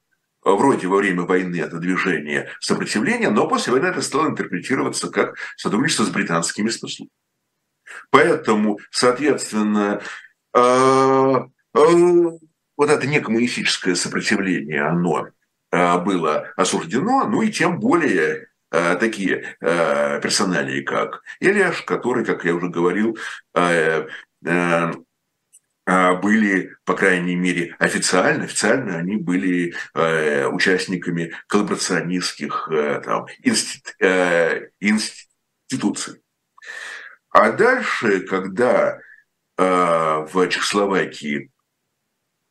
вроде во время войны это движение сопротивления, но после войны это стало интерпретироваться как сотрудничество с британскими спецслужбами. Поэтому, соответственно, э, э, вот это некоммунистическое сопротивление, оно э, было осуждено, ну и тем более такие персоналии, как Ильяш, который, как я уже говорил, а, были, по крайней мере, официально, официально они были э, участниками коллаборационистских э, там, институ, э, институций. А дальше, когда э, в Чехословакии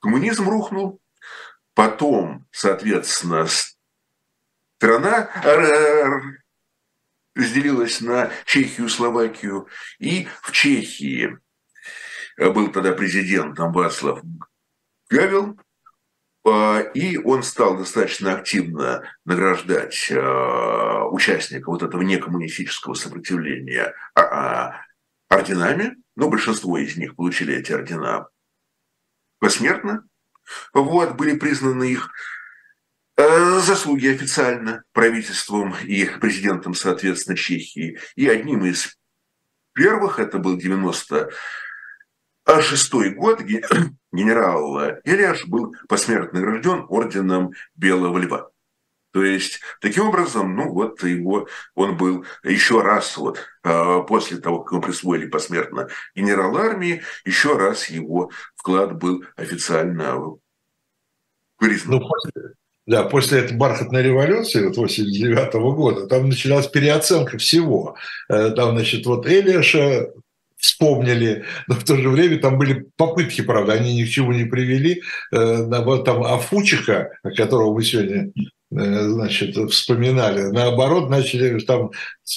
коммунизм рухнул, потом, соответственно, страна разделилась на Чехию, Словакию, и в Чехии Э, был тогда президентом Вацлав Гавел, э, и он стал достаточно активно награждать э, участников вот этого некоммунистического сопротивления а, а, орденами, но большинство из них получили эти ордена посмертно. Вот, были признаны их заслуги официально правительством и президентом, соответственно, Чехии. И одним из первых, это был 90 а год генерал Ильяш был посмертно награжден орденом Белого Льва. То есть, таким образом, ну вот его, он был еще раз вот а, после того, как ему присвоили посмертно генерал армии, еще раз его вклад был официально признан. Ну, после, да, после этой бархатной революции, вот 89 -го года, там началась переоценка всего. Э, там, значит, вот Элиаша вспомнили, но в то же время там были попытки, правда, они ни к чему не привели. Э, там Афучиха, которого мы сегодня э, значит, вспоминали. Наоборот, начали, там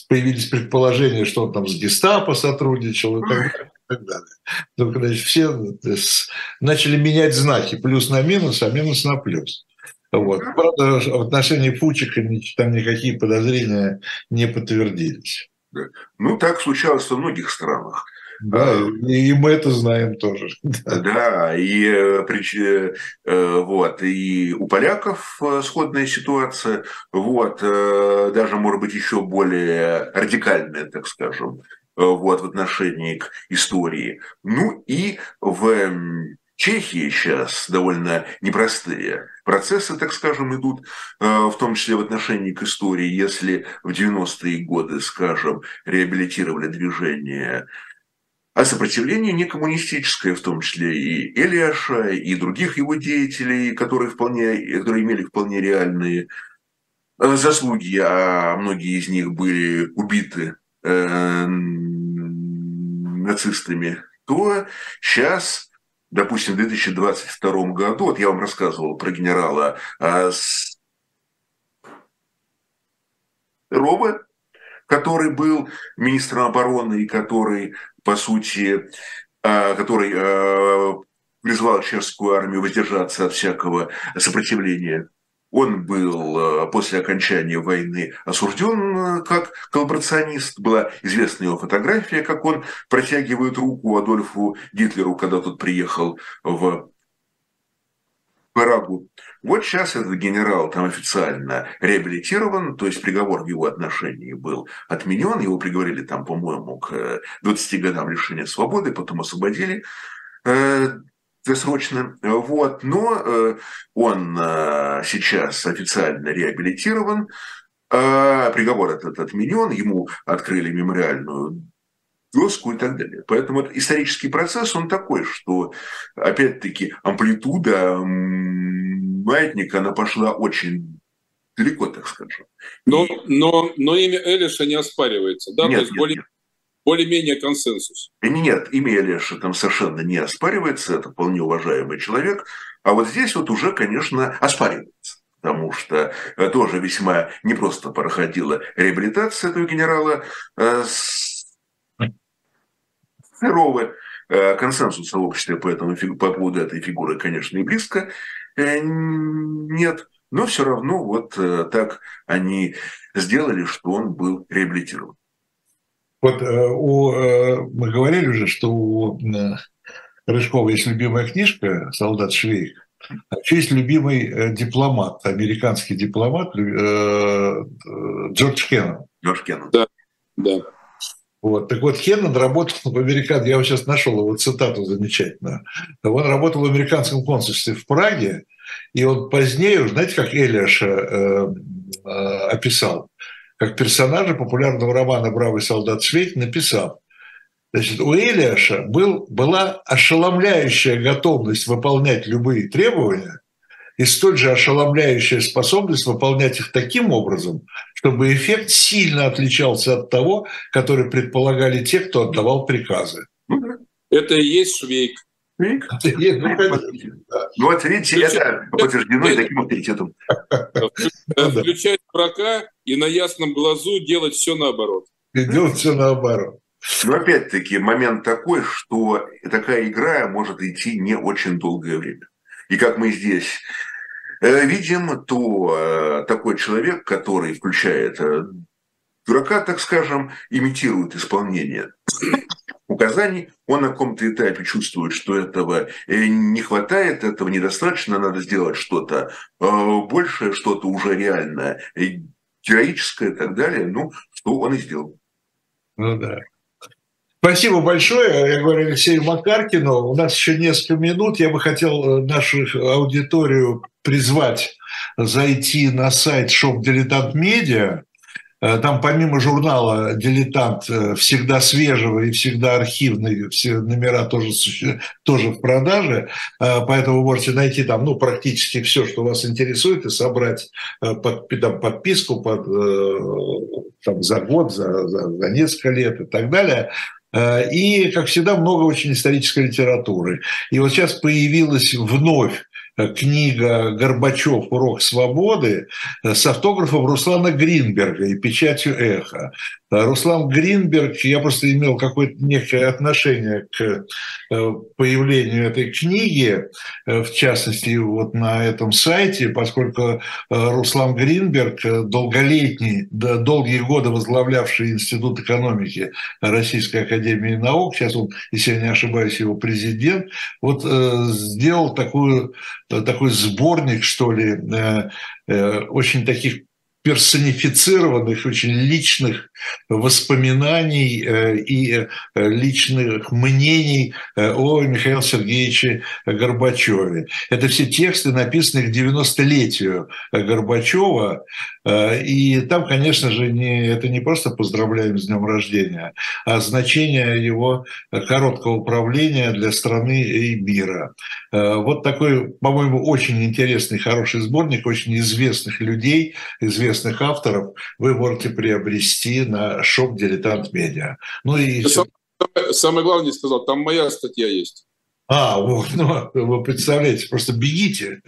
появились предположения, что он там с гестапо сотрудничал и так далее. И так далее. Только, значит, все начали менять знаки, плюс на минус, а минус на плюс. Вот. Правда, в отношении Фучика там никакие подозрения не подтвердились. Ну, так случалось во многих странах. Да, а, и мы это знаем тоже. Да, и, э, э, вот, и у поляков э, сходная ситуация, вот, даже, может быть, еще более радикальная, так скажем, вот, в отношении к истории. Ну и в Чехии сейчас довольно непростые процессы, так скажем, идут, в том числе в отношении к истории. Если в 90-е годы, скажем, реабилитировали движение а сопротивление не коммунистическое, в том числе и Элиаша, и других его деятелей, которые, вполне, которые имели вполне реальные э, заслуги, а многие из них были убиты э, нацистами, то сейчас, допустим, в 2022 году, вот я вам рассказывал про генерала э, Роба, который был министром обороны и который по сути, а, который а, призвал чешскую армию воздержаться от всякого сопротивления. Он был а, после окончания войны осужден как коллаборационист. Была известна его фотография, как он протягивает руку Адольфу Гитлеру, когда тот приехал в Парагу. Вот сейчас этот генерал там официально реабилитирован, то есть приговор в его отношении был отменен, его приговорили там, по-моему, к 20 э, годам лишения свободы, потом освободили досрочно. Вот. Но э, он э, сейчас официально реабилитирован, э, приговор этот отменен, ему открыли мемориальную доску и так далее. Поэтому вот исторический процесс, он такой, что, опять-таки, амплитуда маятника, она пошла очень далеко, так скажем. Но, но, но имя Элиша не оспаривается, да? Нет, То есть нет, более, нет. Более-менее консенсус. Нет, имя Элиша там совершенно не оспаривается, это вполне уважаемый человек. А вот здесь вот уже, конечно, оспаривается потому что э, тоже весьма непросто проходила реабилитация этого генерала э, Серовы. Э, консенсуса в обществе по, этому, по поводу этой фигуры, конечно, и близко нет. Но все равно вот так они сделали, что он был реабилитирован. Вот у, мы говорили уже, что у Рыжкова есть любимая книжка «Солдат Швейк», а еще есть любимый дипломат, американский дипломат Джордж Кеннон. Джордж Кеннон. Да, да. Вот. Так вот, Хеннон работал в американ... Я вот сейчас нашел его цитату замечательную. Он работал в американском консульстве в Праге, и он позднее, знаете, как Элиаш э, э, описал, как персонажа популярного романа «Бравый солдат Швейк» написал. Значит, у Элиаша был, была ошеломляющая готовность выполнять любые требования – и столь же ошеломляющая способность выполнять их таким образом, чтобы эффект сильно отличался от того, который предполагали те, кто отдавал приказы. Это и есть швейк. Ну, вот видите, это подтверждено таким авторитетом. Включать дурака и на ясном глазу делать все наоборот. И делать все наоборот. Но опять-таки момент такой, что такая игра может идти не очень долгое время. И как мы здесь э, видим, то э, такой человек, который включает э, дурака, так скажем, имитирует исполнение указаний, он на каком-то этапе чувствует, что этого не хватает, этого недостаточно, надо сделать что-то большее, что-то уже реальное, героическое и так далее, ну, что он и сделал. Ну да. Спасибо большое. Я говорю Алексею Макаркину. У нас еще несколько минут. Я бы хотел э, нашу аудиторию призвать зайти на сайт Shop Dilettant Media. Э, там помимо журнала «Дилетант» э, всегда свежего и всегда архивные, все номера тоже, тоже в продаже, поэтому вы можете найти там ну, практически все, что вас интересует, и собрать под, там, подписку под, там, за год, за, за, за несколько лет и так далее. Э, и, как всегда, много очень исторической литературы. И вот сейчас появилась вновь э, книга «Горбачев. Урок свободы» э, с автографом Руслана Гринберга и печатью «Эхо». Руслан Гринберг, я просто имел какое-то некое отношение к появлению этой книги, в частности, вот на этом сайте, поскольку Руслан Гринберг, долголетний, долгие годы возглавлявший Институт экономики Российской Академии Наук, сейчас он, если я не ошибаюсь, его президент, вот сделал такую, такой сборник, что ли, очень таких персонифицированных, очень личных воспоминаний э, и э, личных мнений э, о Михаиле Сергеевиче Горбачеве. Это все тексты, написанные к 90-летию Горбачева, и там, конечно же, не, это не просто поздравляем с днем рождения, а значение его короткого управления для страны и мира. Вот такой, по-моему, очень интересный, хороший сборник очень известных людей, известных авторов вы можете приобрести на шоп «Дилетант Медиа». Ну и самое, самое главное не сказал, там моя статья есть. А, вот, ну, вы представляете, просто бегите,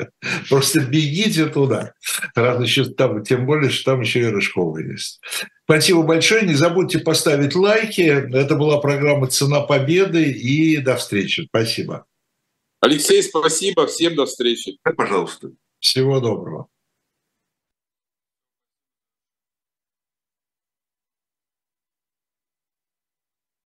просто бегите туда. Раз еще там, тем более, что там еще и Рыжкова есть. Спасибо большое. Не забудьте поставить лайки. Это была программа «Цена победы». И до встречи. Спасибо. Алексей, спасибо. Всем до встречи. Пожалуйста. Всего доброго.